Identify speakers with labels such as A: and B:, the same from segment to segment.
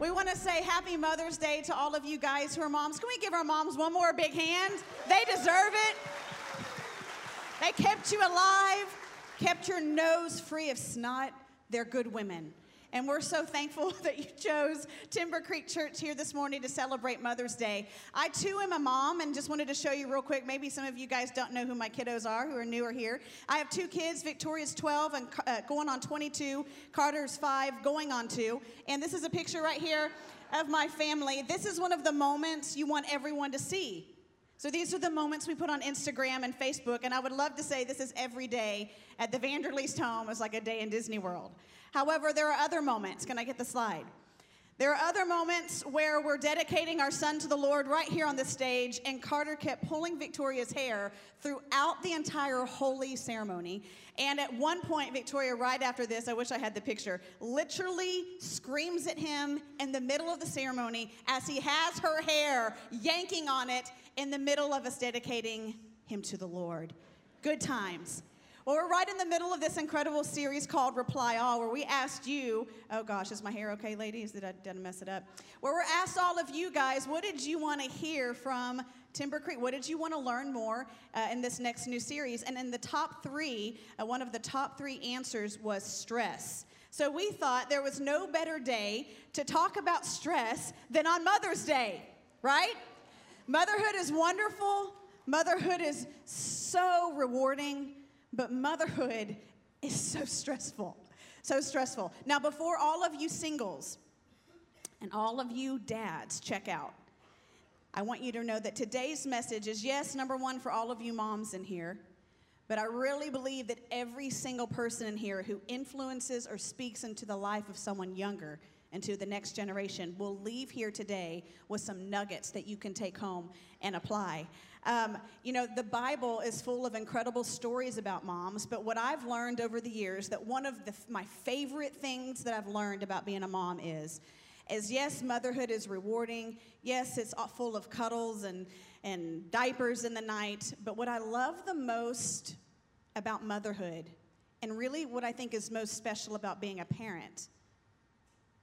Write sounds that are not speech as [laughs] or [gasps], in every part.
A: We want to say happy Mother's Day to all of you guys who are moms. Can we give our moms one more big hand? They deserve it. They kept you alive, kept your nose free of snot. They're good women. And we're so thankful [laughs] that you chose Timber Creek Church here this morning to celebrate Mother's Day. I too am a mom and just wanted to show you real quick. Maybe some of you guys don't know who my kiddos are who are newer here. I have two kids Victoria's 12 and uh, going on 22, Carter's 5, going on 2. And this is a picture right here of my family. This is one of the moments you want everyone to see. So these are the moments we put on Instagram and Facebook, and I would love to say this is every day at the Vanderleest home It's like a day in Disney World. However, there are other moments. Can I get the slide? There are other moments where we're dedicating our son to the Lord right here on the stage, and Carter kept pulling Victoria's hair throughout the entire holy ceremony. And at one point, Victoria, right after this, I wish I had the picture, literally screams at him in the middle of the ceremony as he has her hair yanking on it in the middle of us dedicating him to the Lord. Good times. Well, we're right in the middle of this incredible series called Reply All, where we asked you, oh gosh, is my hair okay, ladies? Did I, did I mess it up? Where we're asked all of you guys, what did you want to hear from Timber Creek? What did you want to learn more uh, in this next new series? And in the top three, uh, one of the top three answers was stress. So we thought there was no better day to talk about stress than on Mother's Day, right? Motherhood is wonderful. Motherhood is so rewarding. But motherhood [laughs] is so stressful. So stressful. Now, before all of you singles and all of you dads check out, I want you to know that today's message is yes, number one, for all of you moms in here. But I really believe that every single person in here who influences or speaks into the life of someone younger and to the next generation will leave here today with some nuggets that you can take home and apply. Um, you know, the Bible is full of incredible stories about moms, but what I've learned over the years that one of the, my favorite things that I've learned about being a mom is, is yes, motherhood is rewarding. Yes, it's full of cuddles and, and diapers in the night. But what I love the most about motherhood, and really what I think is most special about being a parent,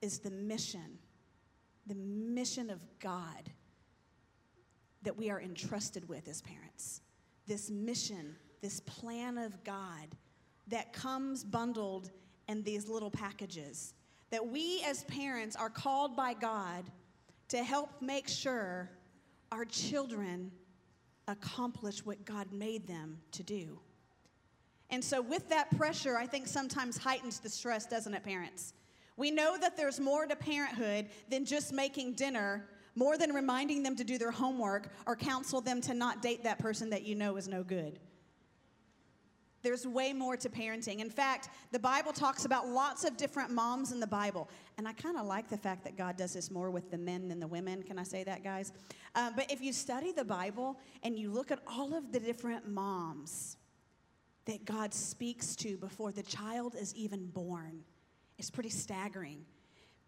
A: is the mission, the mission of God that we are entrusted with as parents. This mission, this plan of God that comes bundled in these little packages. That we as parents are called by God to help make sure our children accomplish what God made them to do. And so, with that pressure, I think sometimes heightens the stress, doesn't it, parents? We know that there's more to parenthood than just making dinner more than reminding them to do their homework or counsel them to not date that person that you know is no good. There's way more to parenting. In fact, the Bible talks about lots of different moms in the Bible. And I kind of like the fact that God does this more with the men than the women. Can I say that, guys? Uh, but if you study the Bible and you look at all of the different moms that God speaks to before the child is even born, it's pretty staggering.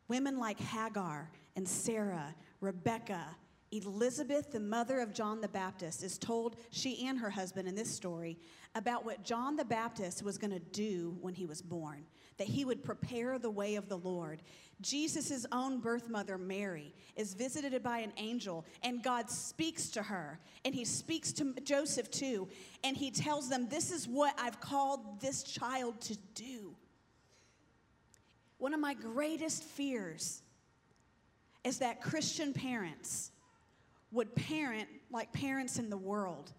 A: Women like Hagar and Sarah, Rebecca, Elizabeth, the mother of John the Baptist, is told, she and her husband in this story, about what John the Baptist was going to do when he was born, that he would prepare the way of the Lord. Jesus' own birth mother, Mary, is visited by an angel, and God speaks to her, and he speaks to Joseph too, and he tells them, This is what I've called this child to do. One of my greatest fears is that Christian parents would parent like parents in the world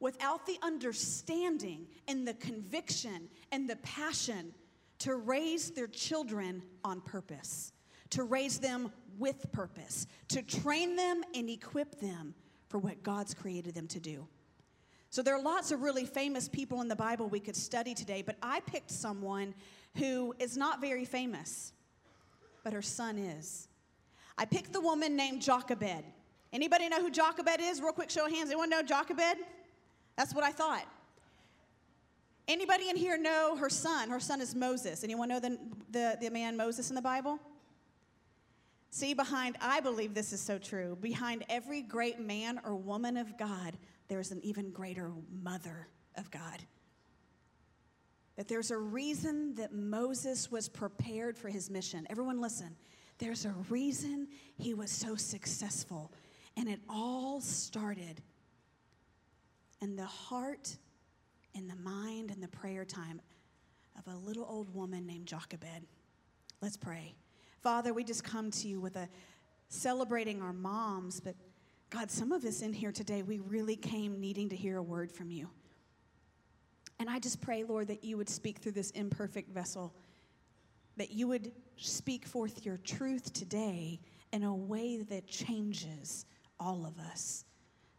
A: without the understanding and the conviction and the passion to raise their children on purpose, to raise them with purpose, to train them and equip them for what God's created them to do. So there are lots of really famous people in the Bible we could study today, but I picked someone who is not very famous, but her son is. I picked the woman named Jochebed. Anybody know who Jochebed is? Real quick show of hands. Anyone know Jochebed? That's what I thought. Anybody in here know her son? Her son is Moses. Anyone know the, the, the man Moses in the Bible? See, behind, I believe this is so true, behind every great man or woman of God, there's an even greater mother of God. That there's a reason that Moses was prepared for his mission. Everyone, listen. There's a reason he was so successful. And it all started in the heart and the mind and the prayer time of a little old woman named Jochebed. Let's pray. Father, we just come to you with a celebrating our moms, but God, some of us in here today, we really came needing to hear a word from you. And I just pray, Lord, that you would speak through this imperfect vessel, that you would speak forth your truth today in a way that changes all of us.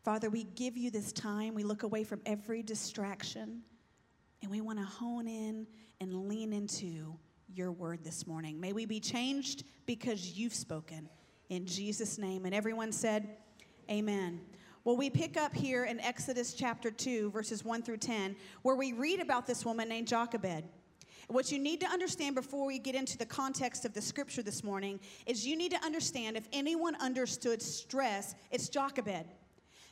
A: Father, we give you this time. We look away from every distraction, and we want to hone in and lean into your word this morning. May we be changed because you've spoken. In Jesus' name. And everyone said, Amen. Well, we pick up here in Exodus chapter 2, verses 1 through 10, where we read about this woman named Jochebed. What you need to understand before we get into the context of the scripture this morning is you need to understand if anyone understood stress, it's Jochebed.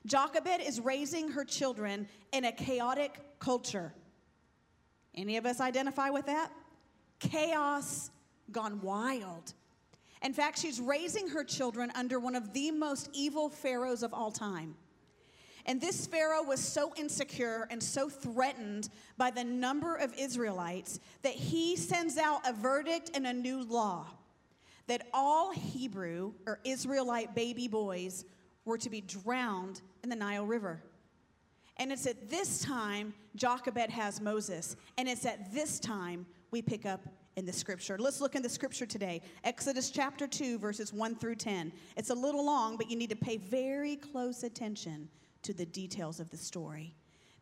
A: Jochebed is raising her children in a chaotic culture. Any of us identify with that? Chaos gone wild. In fact, she's raising her children under one of the most evil pharaohs of all time. And this Pharaoh was so insecure and so threatened by the number of Israelites that he sends out a verdict and a new law that all Hebrew or Israelite baby boys were to be drowned in the Nile River. And it's at this time Jochebed has Moses. And it's at this time we pick up in the scripture. Let's look in the scripture today. Exodus chapter 2, verses 1 through 10. It's a little long, but you need to pay very close attention to the details of the story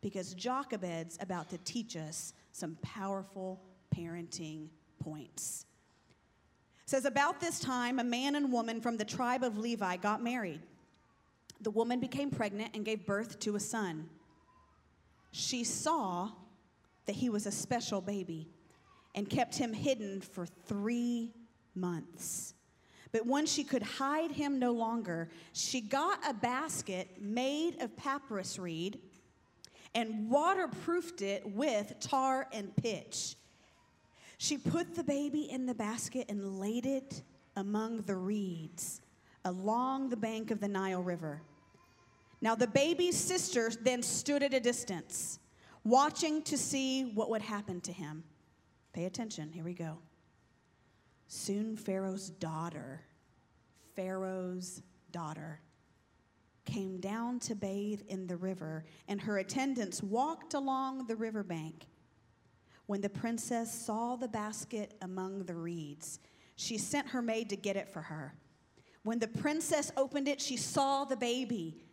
A: because Jochebed's about to teach us some powerful parenting points. It says, About this time, a man and woman from the tribe of Levi got married. The woman became pregnant and gave birth to a son. She saw that he was a special baby and kept him hidden for three months. But when she could hide him no longer, she got a basket made of papyrus reed and waterproofed it with tar and pitch. She put the baby in the basket and laid it among the reeds along the bank of the Nile River. Now, the baby's sister then stood at a distance, watching to see what would happen to him. Pay attention, here we go. Soon Pharaoh's daughter, Pharaoh's daughter, came down to bathe in the river, and her attendants walked along the riverbank. When the princess saw the basket among the reeds, she sent her maid to get it for her. When the princess opened it, she saw the baby.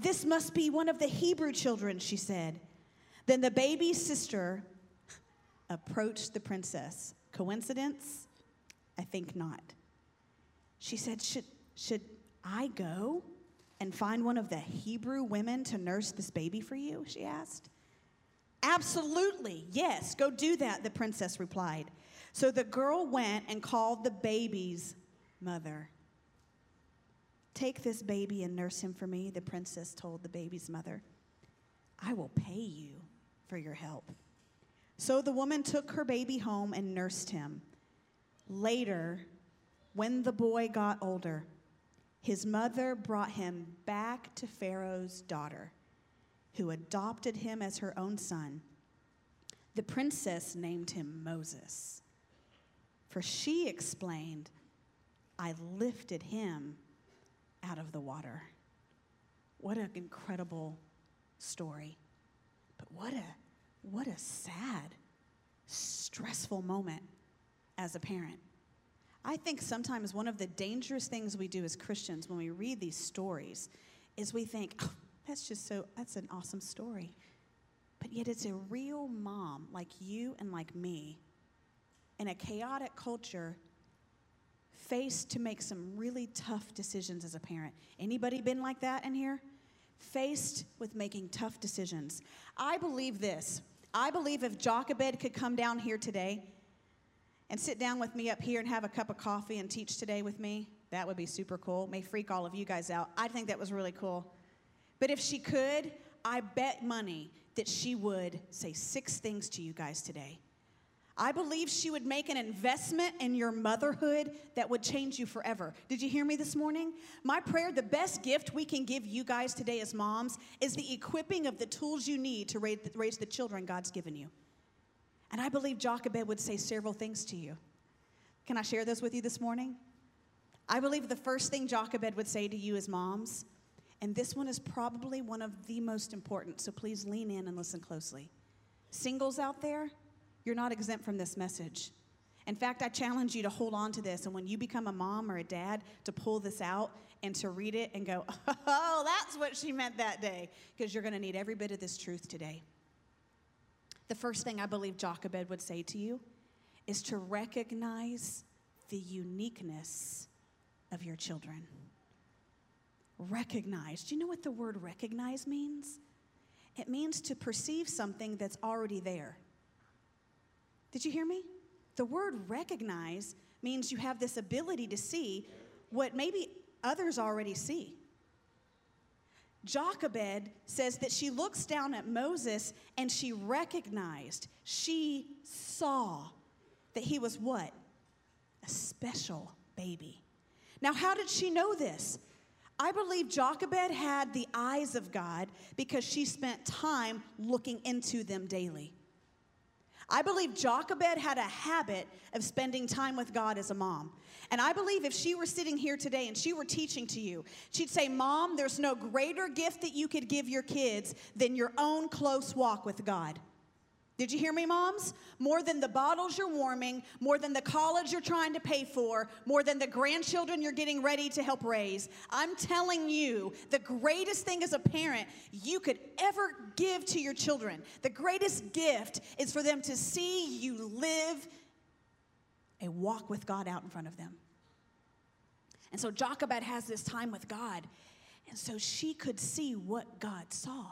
A: This must be one of the Hebrew children, she said. Then the baby's sister approached the princess. Coincidence? I think not. She said, Should, should I go and find one of the Hebrew women to nurse this baby for you? She asked. Absolutely, yes, go do that, the princess replied. So the girl went and called the baby's mother. Take this baby and nurse him for me, the princess told the baby's mother. I will pay you for your help. So the woman took her baby home and nursed him. Later, when the boy got older, his mother brought him back to Pharaoh's daughter, who adopted him as her own son. The princess named him Moses, for she explained, I lifted him out of the water. What an incredible story. But what a what a sad, stressful moment as a parent. I think sometimes one of the dangerous things we do as Christians when we read these stories is we think, oh, that's just so, that's an awesome story. But yet it's a real mom like you and like me in a chaotic culture faced to make some really tough decisions as a parent. Anybody been like that in here? Faced with making tough decisions. I believe this I believe if Jochebed could come down here today and sit down with me up here and have a cup of coffee and teach today with me, that would be super cool. May freak all of you guys out. I think that was really cool. But if she could, I bet money that she would say six things to you guys today. I believe she would make an investment in your motherhood that would change you forever. Did you hear me this morning? My prayer the best gift we can give you guys today as moms is the equipping of the tools you need to raise the children God's given you. And I believe Jochebed would say several things to you. Can I share this with you this morning? I believe the first thing Jochebed would say to you as moms, and this one is probably one of the most important, so please lean in and listen closely. Singles out there, you're not exempt from this message. In fact, I challenge you to hold on to this. And when you become a mom or a dad, to pull this out and to read it and go, [laughs] oh, that's what she meant that day. Because you're going to need every bit of this truth today. The first thing I believe Jochebed would say to you is to recognize the uniqueness of your children. Recognize. Do you know what the word recognize means? It means to perceive something that's already there. Did you hear me? The word recognize means you have this ability to see what maybe others already see. Jochebed says that she looks down at Moses and she recognized, she saw that he was what? A special baby. Now, how did she know this? I believe Jochebed had the eyes of God because she spent time looking into them daily. I believe Jochebed had a habit of spending time with God as a mom. And I believe if she were sitting here today and she were teaching to you, she'd say, Mom, there's no greater gift that you could give your kids than your own close walk with God. Did you hear me, moms? More than the bottles you're warming, more than the college you're trying to pay for, more than the grandchildren you're getting ready to help raise. I'm telling you, the greatest thing as a parent you could ever give to your children, the greatest gift is for them to see you live a walk with God out in front of them. And so Jochebed has this time with God, and so she could see what God saw.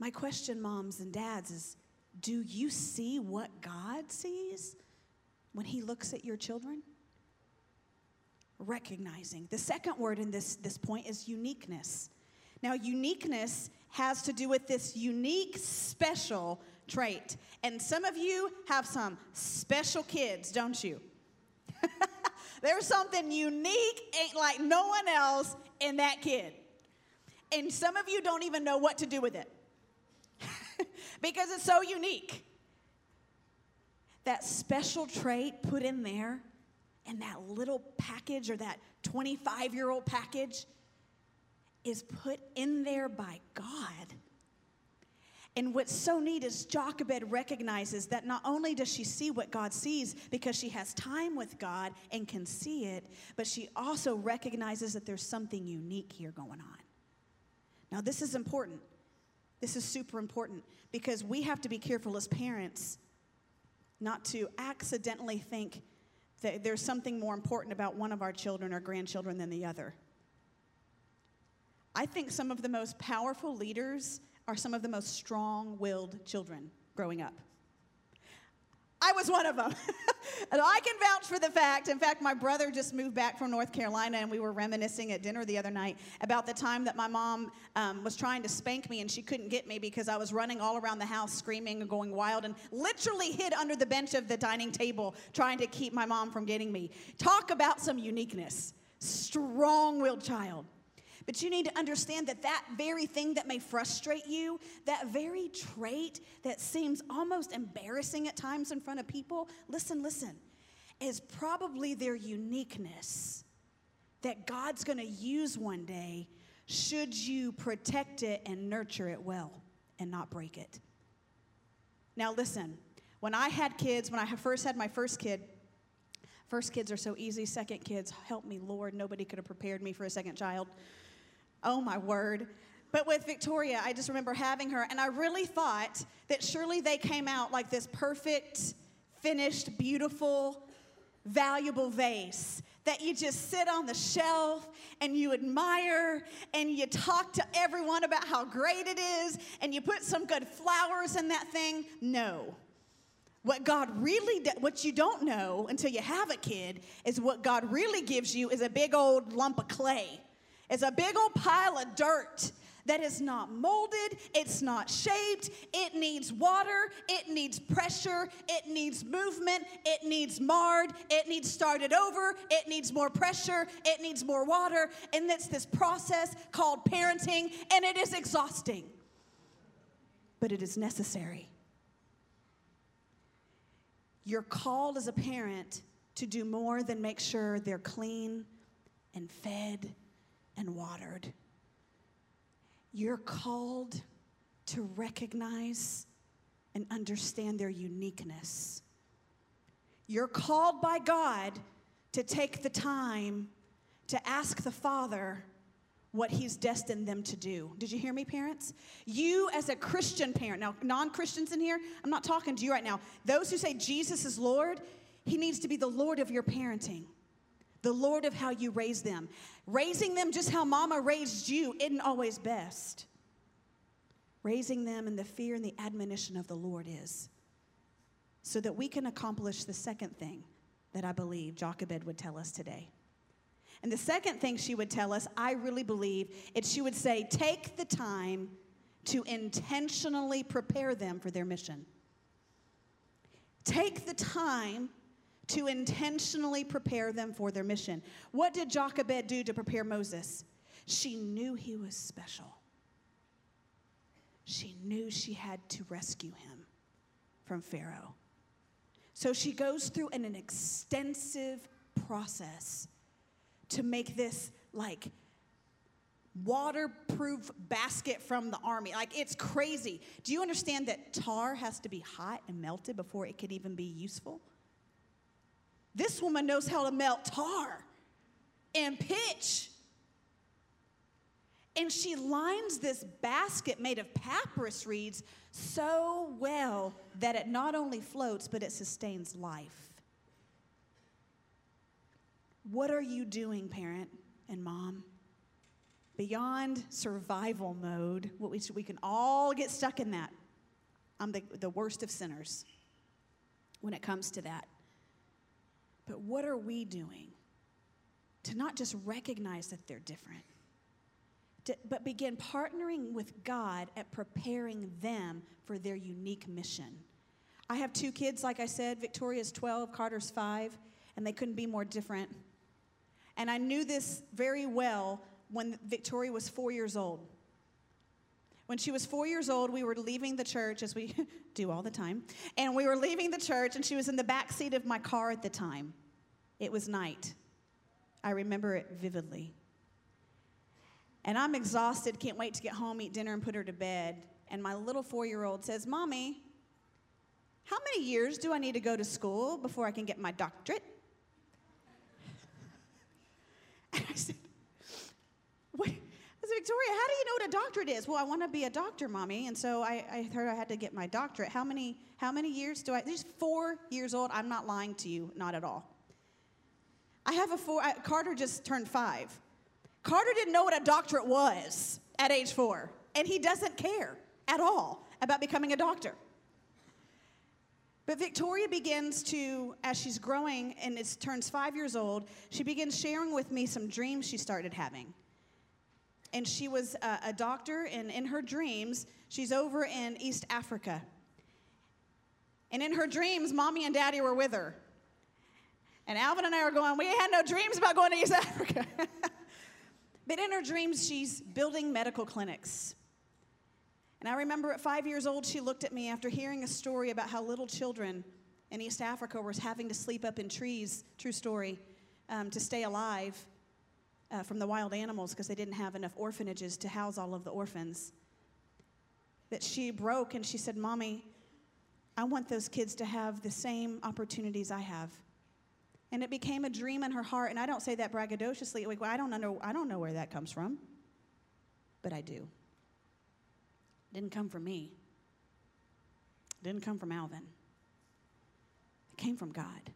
A: My question, moms and dads, is do you see what God sees when He looks at your children? Recognizing. The second word in this, this point is uniqueness. Now, uniqueness has to do with this unique, special trait. And some of you have some special kids, don't you? [laughs] There's something unique, ain't like no one else in that kid. And some of you don't even know what to do with it. [laughs] because it's so unique. That special trait put in there in that little package or that 25 year old package is put in there by God. And what's so neat is Jochebed recognizes that not only does she see what God sees because she has time with God and can see it, but she also recognizes that there's something unique here going on. Now, this is important this is super important because we have to be careful as parents not to accidentally think that there's something more important about one of our children or grandchildren than the other. I think some of the most powerful leaders are some of the most strong willed children growing up. I was one of them. [laughs] and I can vouch for the fact. In fact, my brother just moved back from North Carolina, and we were reminiscing at dinner the other night about the time that my mom um, was trying to spank me, and she couldn't get me because I was running all around the house screaming and going wild, and literally hid under the bench of the dining table trying to keep my mom from getting me. Talk about some uniqueness. Strong willed child. But you need to understand that that very thing that may frustrate you, that very trait that seems almost embarrassing at times in front of people, listen, listen, is probably their uniqueness that God's gonna use one day should you protect it and nurture it well and not break it. Now, listen, when I had kids, when I first had my first kid, First kids are so easy. Second kids, help me, Lord. Nobody could have prepared me for a second child. Oh my word. But with Victoria, I just remember having her, and I really thought that surely they came out like this perfect, finished, beautiful, valuable vase that you just sit on the shelf and you admire and you talk to everyone about how great it is and you put some good flowers in that thing. No. What God really, do, what you don't know until you have a kid is what God really gives you is a big old lump of clay it's a big old pile of dirt that is not molded, it's not shaped, it needs water, it needs pressure, it needs movement, it needs marred, it needs started over, it needs more pressure, it needs more water, and it's this process called parenting, and it is exhausting. But it is necessary. You're called as a parent to do more than make sure they're clean and fed and watered. You're called to recognize and understand their uniqueness. You're called by God to take the time to ask the Father what He's destined them to do. Did you hear me, parents? You, as a Christian parent, now, non Christians in here, I'm not talking to you right now. Those who say Jesus is Lord, He needs to be the Lord of your parenting the Lord of how you raise them. Raising them just how mama raised you isn't always best. Raising them in the fear and the admonition of the Lord is. So that we can accomplish the second thing that I believe Jochebed would tell us today. And the second thing she would tell us, I really believe, is she would say, take the time to intentionally prepare them for their mission. Take the time to intentionally prepare them for their mission. What did Jochebed do to prepare Moses? She knew he was special. She knew she had to rescue him from Pharaoh. So she goes through an, an extensive process to make this like waterproof basket from the army. Like it's crazy. Do you understand that tar has to be hot and melted before it could even be useful? This woman knows how to melt tar and pitch. And she lines this basket made of papyrus reeds so well that it not only floats, but it sustains life. What are you doing, parent and mom? Beyond survival mode, what we, we can all get stuck in that. I'm the, the worst of sinners when it comes to that. But what are we doing to not just recognize that they're different, to, but begin partnering with God at preparing them for their unique mission? I have two kids, like I said. Victoria's 12, Carter's 5, and they couldn't be more different. And I knew this very well when Victoria was four years old. When she was four years old, we were leaving the church, as we [laughs] do all the time, and we were leaving the church, and she was in the back seat of my car at the time. It was night. I remember it vividly. And I'm exhausted, can't wait to get home, eat dinner, and put her to bed. And my little four year old says, Mommy, how many years do I need to go to school before I can get my doctorate? [laughs] And I said, Wait. I said, Victoria, how do you know what a doctorate is? Well, I want to be a doctor, mommy, and so I, I heard I had to get my doctorate. How many, how many years do I? She's four years old. I'm not lying to you, not at all. I have a four, I, Carter just turned five. Carter didn't know what a doctorate was at age four, and he doesn't care at all about becoming a doctor. But Victoria begins to, as she's growing and it turns five years old, she begins sharing with me some dreams she started having. And she was a, a doctor, and in her dreams, she's over in East Africa. And in her dreams, mommy and daddy were with her. And Alvin and I are going, we had no dreams about going to East Africa. [laughs] but in her dreams, she's building medical clinics. And I remember at five years old, she looked at me after hearing a story about how little children in East Africa were having to sleep up in trees, true story, um, to stay alive uh, from the wild animals because they didn't have enough orphanages to house all of the orphans. That she broke and she said, Mommy, I want those kids to have the same opportunities I have. And it became a dream in her heart. And I don't say that braggadociously. Like, well, I, don't know, I don't know where that comes from, but I do. It didn't come from me, it didn't come from Alvin. It came from God.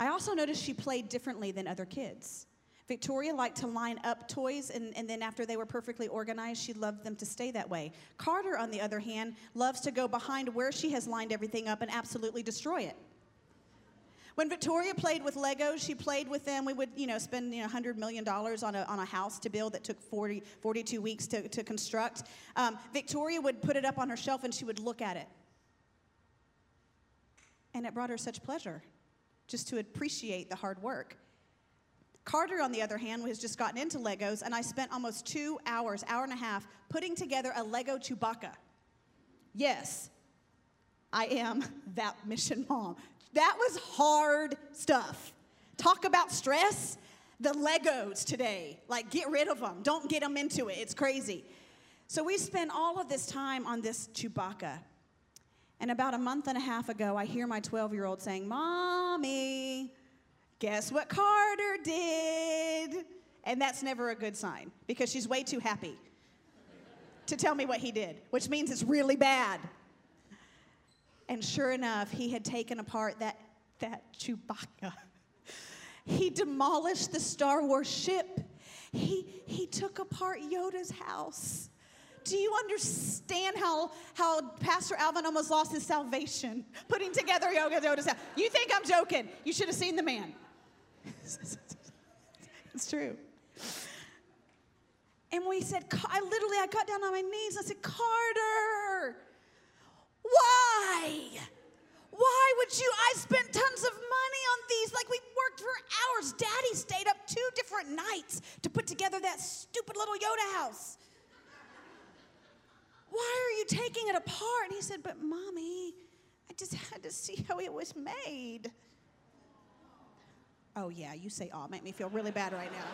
A: I also noticed she played differently than other kids. Victoria liked to line up toys, and, and then after they were perfectly organized, she loved them to stay that way. Carter, on the other hand, loves to go behind where she has lined everything up and absolutely destroy it When Victoria played with Legos, she played with them. We would, you know, spend you know, $100 million on a, on a house to build that took 40, 42 weeks to, to construct. Um, Victoria would put it up on her shelf and she would look at it. And it brought her such pleasure just to appreciate the hard work. Carter, on the other hand, has just gotten into Legos, and I spent almost two hours, hour and a half, putting together a Lego Chewbacca. Yes, I am that mission mom. That was hard stuff. Talk about stress. The Legos today, like get rid of them. Don't get them into it. It's crazy. So we spent all of this time on this Chewbacca. And about a month and a half ago, I hear my 12 year old saying, Mommy, Guess what Carter did? And that's never a good sign because she's way too happy to tell me what he did, which means it's really bad. And sure enough, he had taken apart that, that Chewbacca. He demolished the Star Wars ship. He, he took apart Yoda's house. Do you understand how, how Pastor Alvin almost lost his salvation putting together Yoda's house? You think I'm joking. You should have seen the man. [laughs] it's true. And we said, I literally, I got down on my knees. I said, Carter, why? Why would you? I spent tons of money on these. Like we worked for hours. Daddy stayed up two different nights to put together that stupid little Yoda house. Why are you taking it apart? And he said, But mommy, I just had to see how it was made. Oh, yeah, you say oh, make me feel really bad right now.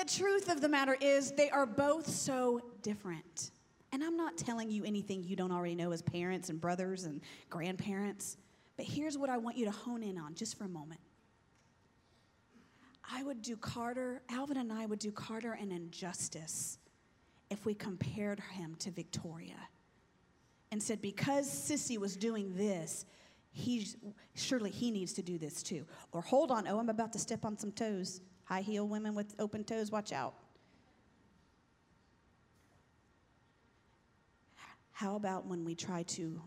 A: the truth of the matter is, they are both so different. And I'm not telling you anything you don't already know as parents and brothers and grandparents, but here's what I want you to hone in on just for a moment. I would do Carter, Alvin and I would do Carter an injustice if we compared him to Victoria and said, because Sissy was doing this, he's surely he needs to do this too. Or hold on, oh, I'm about to step on some toes. High heel women with open toes, watch out. How about when we try to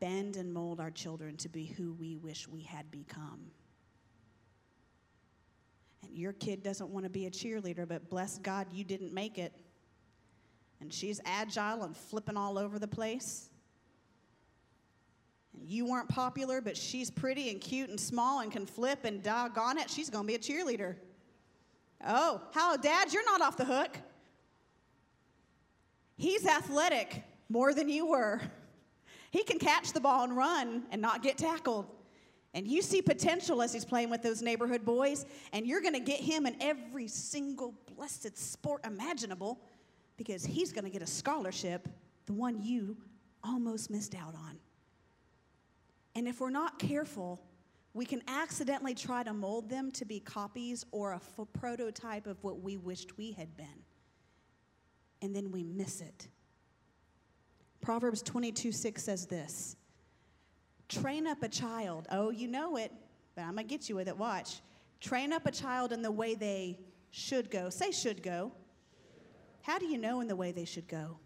A: bend and mold our children to be who we wish we had become? And your kid doesn't want to be a cheerleader, but bless God, you didn't make it. And she's agile and flipping all over the place you weren't popular, but she's pretty and cute and small and can flip and doggone it, she's gonna be a cheerleader. Oh, how, Dad, you're not off the hook. He's athletic more than you were. He can catch the ball and run and not get tackled. And you see potential as he's playing with those neighborhood boys, and you're gonna get him in every single blessed sport imaginable because he's gonna get a scholarship, the one you almost missed out on. And if we're not careful, we can accidentally try to mold them to be copies or a f- prototype of what we wished we had been. And then we miss it. Proverbs 22 6 says this Train up a child. Oh, you know it, but I'm going to get you with it. Watch. Train up a child in the way they should go. Say, should go. How do you know in the way they should go?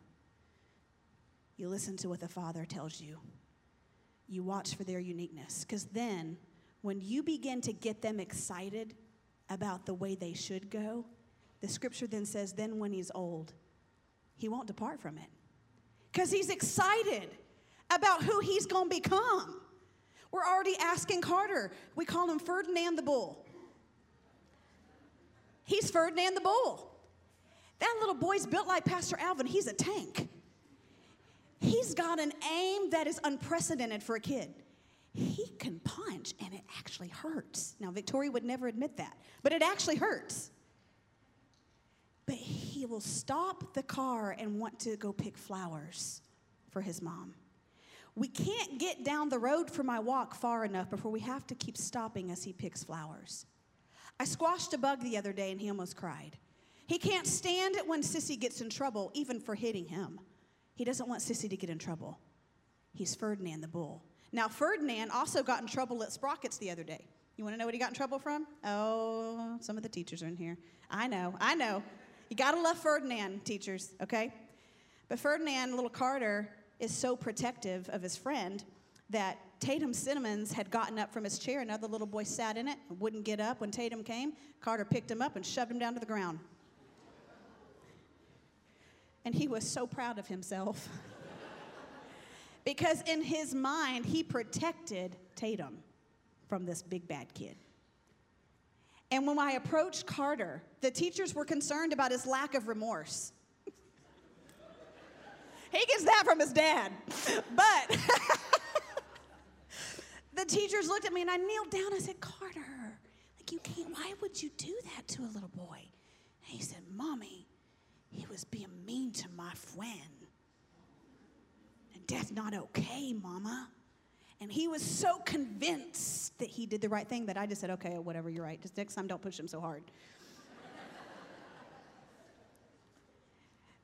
A: You listen to what the Father tells you you watch for their uniqueness. Because then, when you begin to get them excited about the way they should go, the scripture then says, then when he's old, he won't depart from it. Because he's excited about who he's going to become. We're already asking Carter. We call him Ferdinand the Bull. He's Ferdinand the Bull. That little boy's built like Pastor Alvin. He's a tank. He's got an aim that is unprecedented for a kid. He can punch and it actually hurts. Now, Victoria would never admit that, but it actually hurts. But he will stop the car and want to go pick flowers for his mom. We can't get down the road for my walk far enough before we have to keep stopping as he picks flowers. I squashed a bug the other day and he almost cried. He can't stand it when Sissy gets in trouble, even for hitting him. He doesn't want Sissy to get in trouble. He's Ferdinand the bull. Now, Ferdinand also got in trouble at Sprockets the other day. You want to know what he got in trouble from? Oh, some of the teachers are in here. I know, I know. You got to love Ferdinand, teachers, okay? But Ferdinand, little Carter, is so protective of his friend that Tatum Cinnamons had gotten up from his chair. Another little boy sat in it, wouldn't get up when Tatum came. Carter picked him up and shoved him down to the ground. And he was so proud of himself. because in his mind, he protected Tatum from this big bad kid. And when I approached Carter, the teachers were concerned about his lack of remorse. he gets that from his dad. But [laughs] the teachers looked at me and I kneeled down. I said, Carter, like you can't, why would you do that to a little boy? And he said, Mommy, he was being mean to my friend. And that's not okay, Mama. And he was so convinced that he did the right thing that I just said, okay, whatever, you're right. Just next time, don't push him so hard.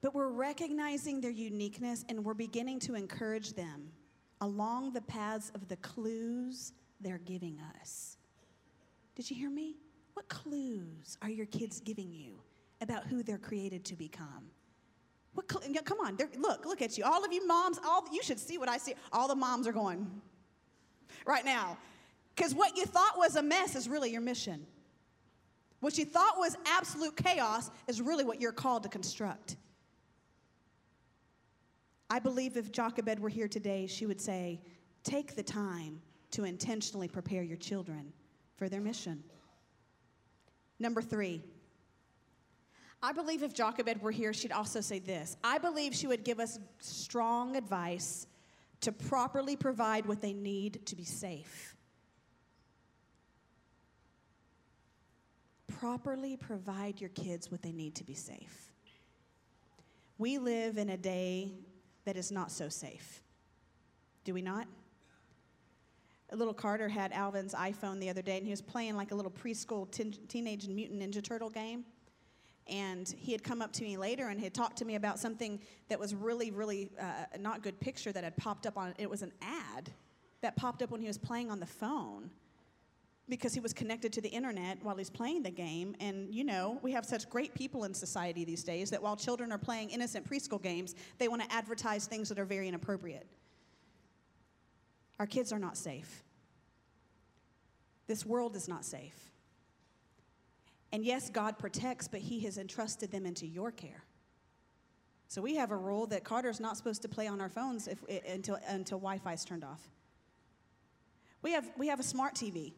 A: but we're recognizing their uniqueness and we're beginning to encourage them along the paths of the clues they're giving us. Did you hear me? What clues are your kids giving you about who they're created to become? What come on, look, look at you. All of you moms, all you should see what I see. All the moms are going right now. Because what you thought was a mess is really your mission. What you thought was absolute chaos is really what you're called to construct. I believe if Jochebed were here today, she would say, Take the time to intentionally prepare your children for their mission. Number three, I believe if Jochebed were here, she'd also say this. I believe she would give us strong advice to properly provide what they need to be safe. Properly provide your kids what they need to be safe. We live in a day that is not so safe. Do we not? Little Carter had Alvin's iPhone the other day, and he was playing like a little preschool teen, Teenage Mutant Ninja Turtle game. And he had come up to me later and had talked to me about something that was really, really uh, not good picture that had popped up on it was an ad that popped up when he was playing on the phone because he was connected to the internet while he's playing the game. And you know, we have such great people in society these days that while children are playing innocent preschool games, they want to advertise things that are very inappropriate. Our kids are not safe. This world is not safe. And yes, God protects, but He has entrusted them into your care. So we have a rule that Carter's not supposed to play on our phones if, until, until Wi Fi is turned off. We have, we have a smart TV.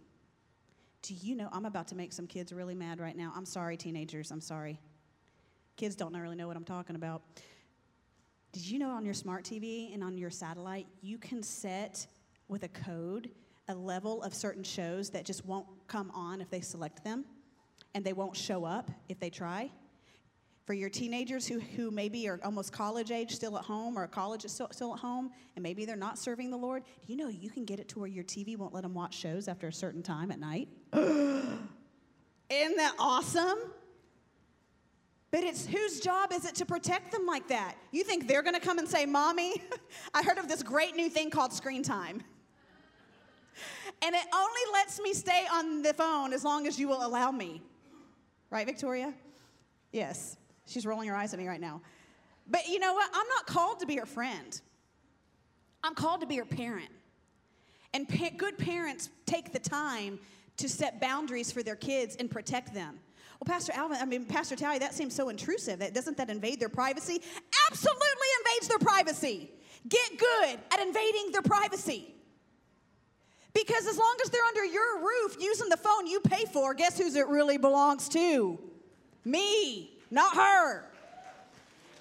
A: Do you know? I'm about to make some kids really mad right now. I'm sorry, teenagers. I'm sorry. Kids don't really know what I'm talking about. Did you know on your smart TV and on your satellite, you can set with a code a level of certain shows that just won't come on if they select them, and they won't show up if they try? for your teenagers who, who maybe are almost college age still at home or college is still, still at home and maybe they're not serving the Lord, do you know you can get it to where your TV won't let them watch shows after a certain time at night? [gasps] Isn't that awesome? But it's whose job is it to protect them like that? You think they're gonna come and say, Mommy, [laughs] I heard of this great new thing called screen time. And it only lets me stay on the phone as long as you will allow me. Right, Victoria? Yes. She's rolling her eyes at me right now. But you know what? I'm not called to be her friend. I'm called to be her parent. And pa- good parents take the time to set boundaries for their kids and protect them. Well, Pastor Alvin, I mean, Pastor Tally, that seems so intrusive. That, doesn't that invade their privacy? Absolutely invades their privacy. Get good at invading their privacy. Because as long as they're under your roof using the phone you pay for, guess whose it really belongs to? Me not her.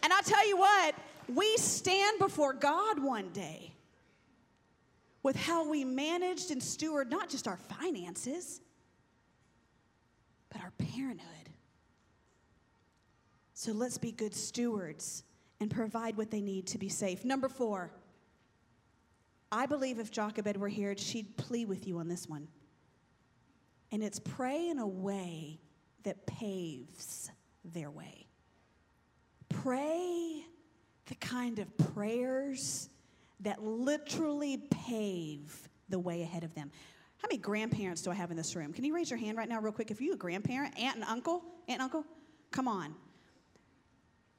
A: And I tell you what, we stand before God one day with how we managed and steward not just our finances, but our parenthood. So let's be good stewards and provide what they need to be safe. Number four, I believe if Jochebed were here, she'd plea with you on this one. And it's pray in a way that paves their way. Pray the kind of prayers that literally pave the way ahead of them. How many grandparents do I have in this room? Can you raise your hand right now, real quick? If you a grandparent, aunt and uncle, aunt and uncle, come on.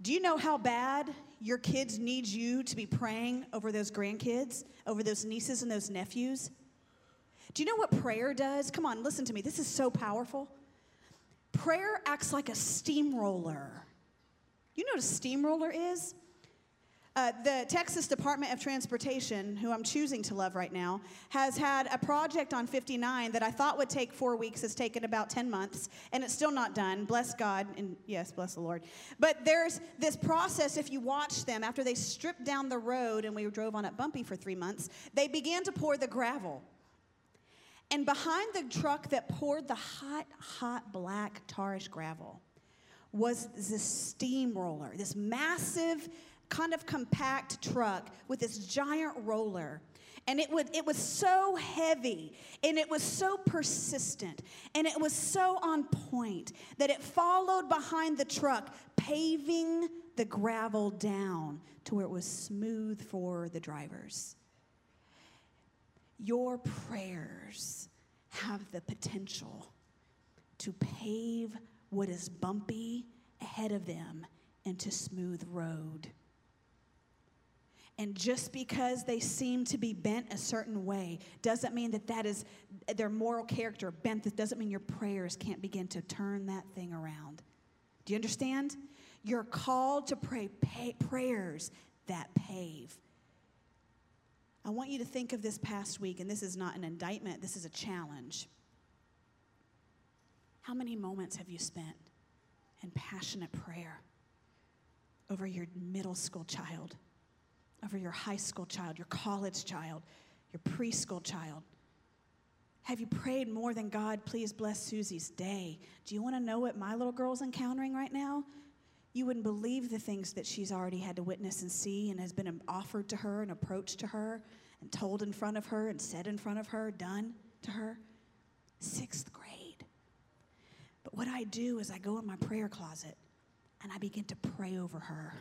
A: Do you know how bad your kids need you to be praying over those grandkids, over those nieces and those nephews? Do you know what prayer does? Come on, listen to me. This is so powerful. Prayer acts like a steamroller. You know what a steamroller is? Uh, the Texas Department of Transportation, who I'm choosing to love right now, has had a project on 59 that I thought would take four weeks. has taken about 10 months, and it's still not done. Bless God, and yes, bless the Lord. But there's this process, if you watch them, after they stripped down the road and we drove on it bumpy for three months, they began to pour the gravel. And behind the truck that poured the hot, hot black tarish gravel was this steamroller, this massive, kind of compact truck with this giant roller. And it, would, it was so heavy and it was so persistent and it was so on point that it followed behind the truck, paving the gravel down to where it was smooth for the drivers. Your prayers have the potential to pave what is bumpy ahead of them into smooth road. And just because they seem to be bent a certain way doesn't mean that that is their moral character bent. That doesn't mean your prayers can't begin to turn that thing around. Do you understand? You're called to pray pay, prayers that pave. I want you to think of this past week, and this is not an indictment, this is a challenge. How many moments have you spent in passionate prayer over your middle school child, over your high school child, your college child, your preschool child? Have you prayed more than God, please bless Susie's day? Do you want to know what my little girl's encountering right now? You wouldn't believe the things that she's already had to witness and see and has been offered to her and approached to her and told in front of her and said in front of her, done to her. Sixth grade. But what I do is I go in my prayer closet and I begin to pray over her.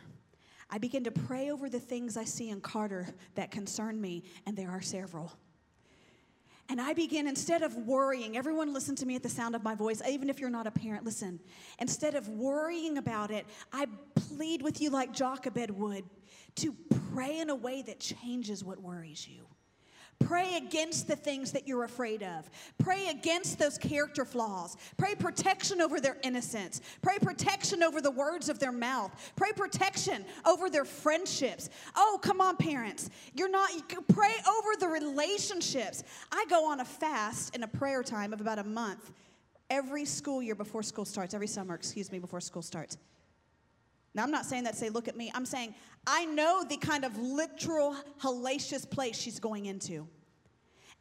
A: I begin to pray over the things I see in Carter that concern me, and there are several. And I begin, instead of worrying, everyone listen to me at the sound of my voice, even if you're not a parent, listen. Instead of worrying about it, I plead with you like Jochebed would to pray in a way that changes what worries you. Pray against the things that you're afraid of. Pray against those character flaws. Pray protection over their innocence. Pray protection over the words of their mouth. Pray protection over their friendships. Oh, come on, parents. You're not, you pray over the relationships. I go on a fast in a prayer time of about a month every school year before school starts, every summer, excuse me, before school starts. Now, I'm not saying that, say, look at me. I'm saying, I know the kind of literal, hellacious place she's going into.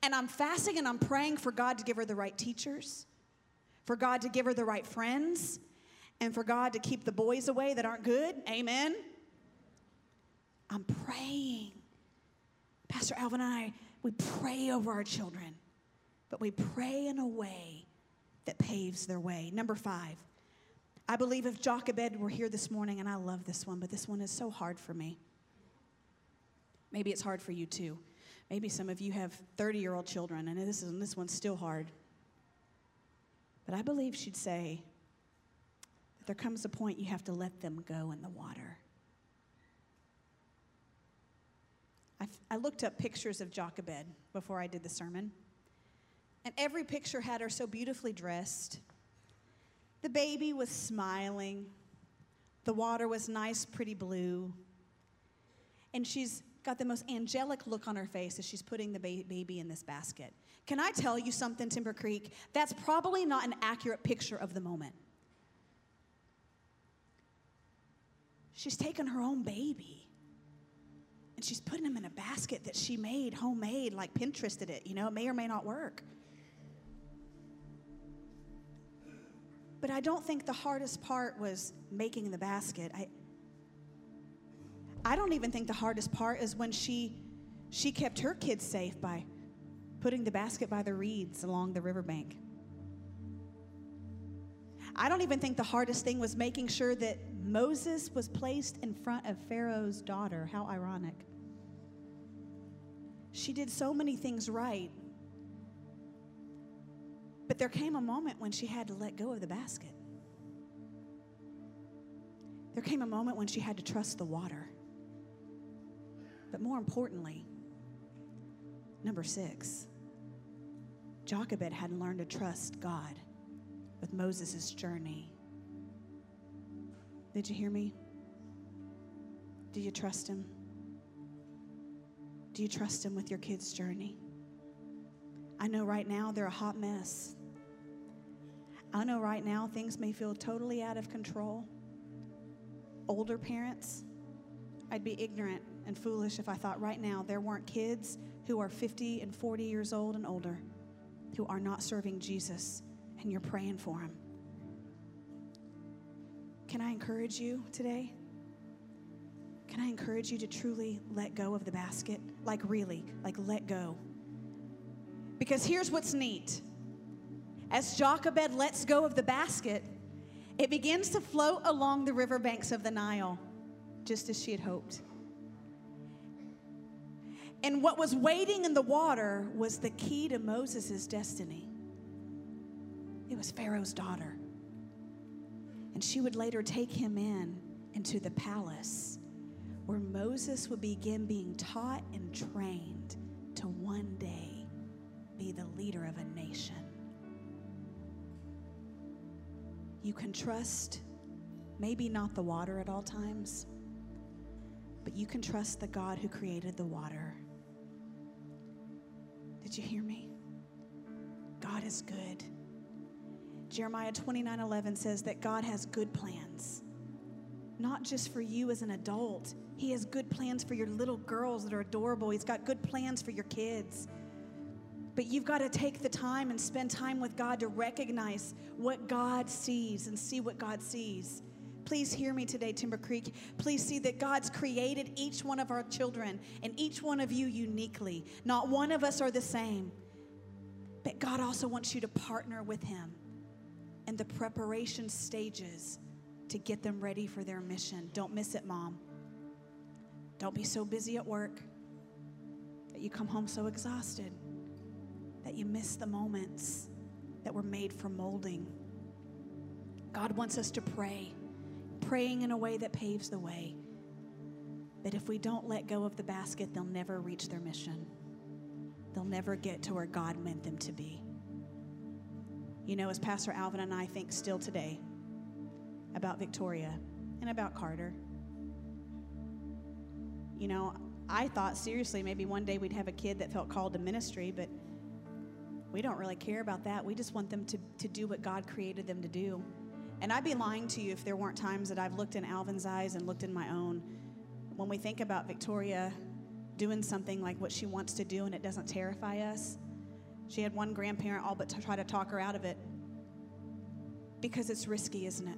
A: And I'm fasting and I'm praying for God to give her the right teachers, for God to give her the right friends, and for God to keep the boys away that aren't good. Amen. I'm praying. Pastor Alvin and I, we pray over our children, but we pray in a way that paves their way. Number five, I believe if Jochebed were here this morning, and I love this one, but this one is so hard for me. Maybe it's hard for you too. Maybe some of you have 30 year old children, and this, is, this one's still hard. But I believe she'd say that there comes a point you have to let them go in the water. I, I looked up pictures of Jochebed before I did the sermon, and every picture had her so beautifully dressed the baby was smiling. The water was nice, pretty blue. And she's got the most angelic look on her face as she's putting the ba- baby in this basket. Can I tell you something, Timber Creek? That's probably not an accurate picture of the moment. She's taken her own baby and she's putting him in a basket that she made homemade, like Pinterested it. You know, it may or may not work. But I don't think the hardest part was making the basket. I, I don't even think the hardest part is when she, she kept her kids safe by putting the basket by the reeds along the riverbank. I don't even think the hardest thing was making sure that Moses was placed in front of Pharaoh's daughter. How ironic. She did so many things right but there came a moment when she had to let go of the basket. There came a moment when she had to trust the water. But more importantly, number six, Jochebed had learned to trust God with Moses' journey. Did you hear me? Do you trust him? Do you trust him with your kids' journey? I know right now they're a hot mess. I know right now things may feel totally out of control. Older parents, I'd be ignorant and foolish if I thought right now there weren't kids who are 50 and 40 years old and older who are not serving Jesus and you're praying for them. Can I encourage you today? Can I encourage you to truly let go of the basket? Like, really, like, let go. Because here's what's neat as Jochebed lets go of the basket, it begins to float along the riverbanks of the Nile, just as she had hoped. And what was waiting in the water was the key to Moses' destiny. It was Pharaoh's daughter. And she would later take him in into the palace where Moses would begin being taught and trained to one day be the leader of a nation. You can trust maybe not the water at all times, but you can trust the God who created the water. Did you hear me? God is good. Jeremiah 29 11 says that God has good plans, not just for you as an adult. He has good plans for your little girls that are adorable. He's got good plans for your kids. But you've got to take the time and spend time with God to recognize what God sees and see what God sees. Please hear me today, Timber Creek. Please see that God's created each one of our children and each one of you uniquely. Not one of us are the same. But God also wants you to partner with Him in the preparation stages to get them ready for their mission. Don't miss it, Mom. Don't be so busy at work that you come home so exhausted that you miss the moments that were made for molding. God wants us to pray, praying in a way that paves the way. That if we don't let go of the basket, they'll never reach their mission. They'll never get to where God meant them to be. You know, as Pastor Alvin and I think still today about Victoria and about Carter, you know, I thought seriously maybe one day we'd have a kid that felt called to ministry, but we don't really care about that. We just want them to, to do what God created them to do. And I'd be lying to you if there weren't times that I've looked in Alvin's eyes and looked in my own. When we think about Victoria doing something like what she wants to do and it doesn't terrify us, she had one grandparent all but to try to talk her out of it because it's risky, isn't it?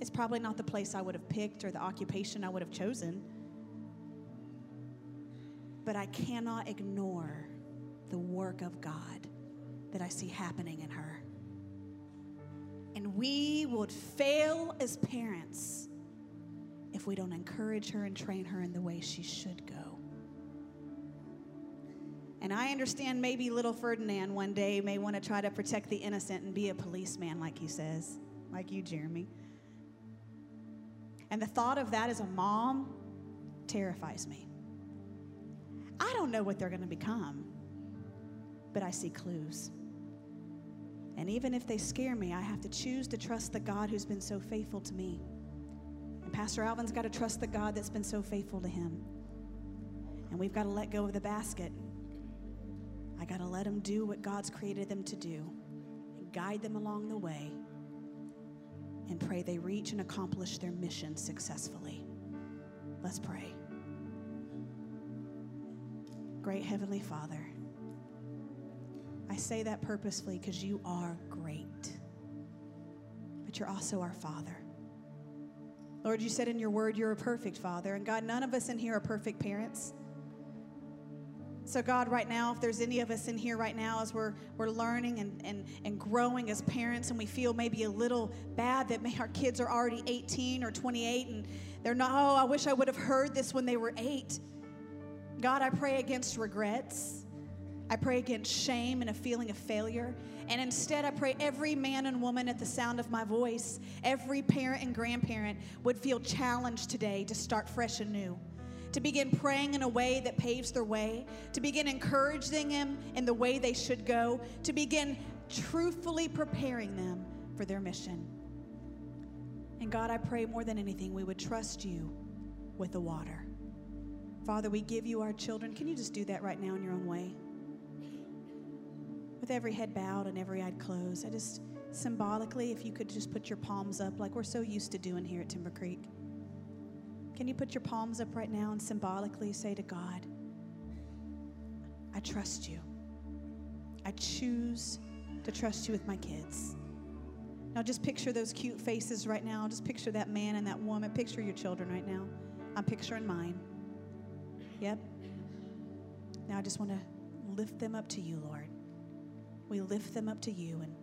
A: It's probably not the place I would have picked or the occupation I would have chosen. But I cannot ignore the work of God that I see happening in her. And we would fail as parents if we don't encourage her and train her in the way she should go. And I understand maybe little Ferdinand one day may want to try to protect the innocent and be a policeman, like he says, like you, Jeremy. And the thought of that as a mom terrifies me. I don't know what they're going to become, but I see clues. And even if they scare me, I have to choose to trust the God who's been so faithful to me. And Pastor Alvin's got to trust the God that's been so faithful to him. And we've got to let go of the basket I got to let them do what God's created them to do and guide them along the way and pray they reach and accomplish their mission successfully. Let's pray. Great Heavenly Father, I say that purposefully because you are great, but you're also our Father. Lord, you said in your word you're a perfect Father, and God, none of us in here are perfect parents. So, God, right now, if there's any of us in here right now as we're, we're learning and, and, and growing as parents and we feel maybe a little bad that our kids are already 18 or 28 and they're not, oh, I wish I would have heard this when they were eight. God, I pray against regrets. I pray against shame and a feeling of failure. And instead, I pray every man and woman at the sound of my voice, every parent and grandparent would feel challenged today to start fresh and new, to begin praying in a way that paves their way, to begin encouraging them in the way they should go, to begin truthfully preparing them for their mission. And God, I pray more than anything, we would trust you with the water. Father, we give you our children. Can you just do that right now in your own way? With every head bowed and every eye closed, I just symbolically, if you could just put your palms up like we're so used to doing here at Timber Creek. Can you put your palms up right now and symbolically say to God, I trust you. I choose to trust you with my kids. Now just picture those cute faces right now. Just picture that man and that woman. Picture your children right now. I'm picturing mine. Yep. Now I just want to lift them up to you, Lord. We lift them up to you and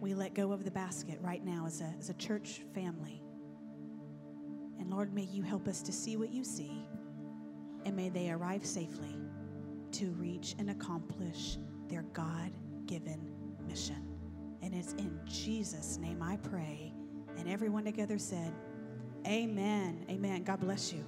A: we let go of the basket right now as a, as a church family. And Lord, may you help us to see what you see and may they arrive safely to reach and accomplish their God given mission. And it's in Jesus' name I pray. And everyone together said, Amen. Amen. God bless you.